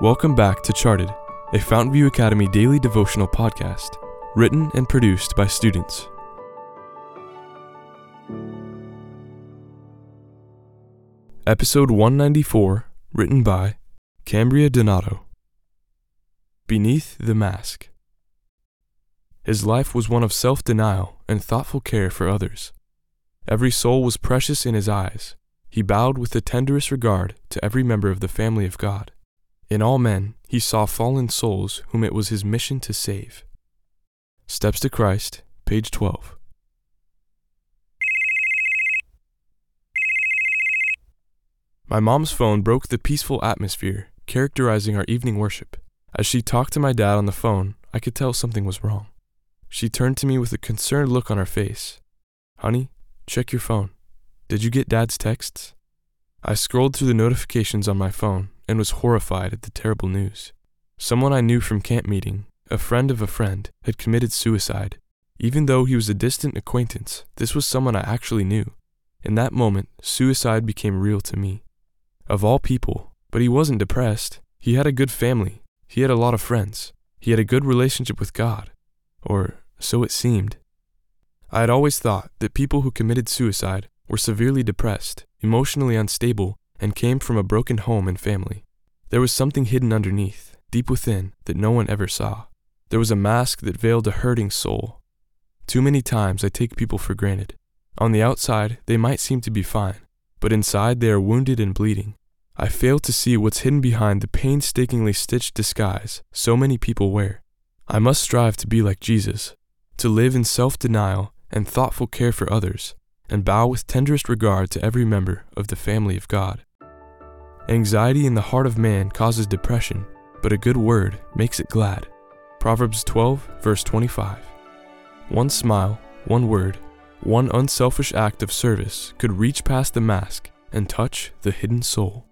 Welcome back to Charted, a Fountainview Academy daily devotional podcast, written and produced by students. Episode 194, written by Cambria Donato. Beneath the Mask. His life was one of self denial and thoughtful care for others. Every soul was precious in his eyes. He bowed with the tenderest regard to every member of the family of God. In all men, he saw fallen souls whom it was his mission to save. Steps to Christ, page 12. My mom's phone broke the peaceful atmosphere characterizing our evening worship. As she talked to my dad on the phone, I could tell something was wrong. She turned to me with a concerned look on her face. Honey, check your phone. Did you get dad's texts? I scrolled through the notifications on my phone and was horrified at the terrible news. Someone I knew from camp meeting, a friend of a friend, had committed suicide. Even though he was a distant acquaintance, this was someone I actually knew. In that moment, suicide became real to me. Of all people, but he wasn't depressed. He had a good family. He had a lot of friends. He had a good relationship with God. Or so it seemed. I had always thought that people who committed suicide were severely depressed, emotionally unstable, and came from a broken home and family. There was something hidden underneath, deep within, that no one ever saw. There was a mask that veiled a hurting soul. Too many times I take people for granted. On the outside, they might seem to be fine, but inside they are wounded and bleeding. I fail to see what's hidden behind the painstakingly stitched disguise so many people wear. I must strive to be like Jesus, to live in self denial and thoughtful care for others, and bow with tenderest regard to every member of the family of God. Anxiety in the heart of man causes depression, but a good word makes it glad. Proverbs 12, verse 25. One smile, one word, one unselfish act of service could reach past the mask and touch the hidden soul.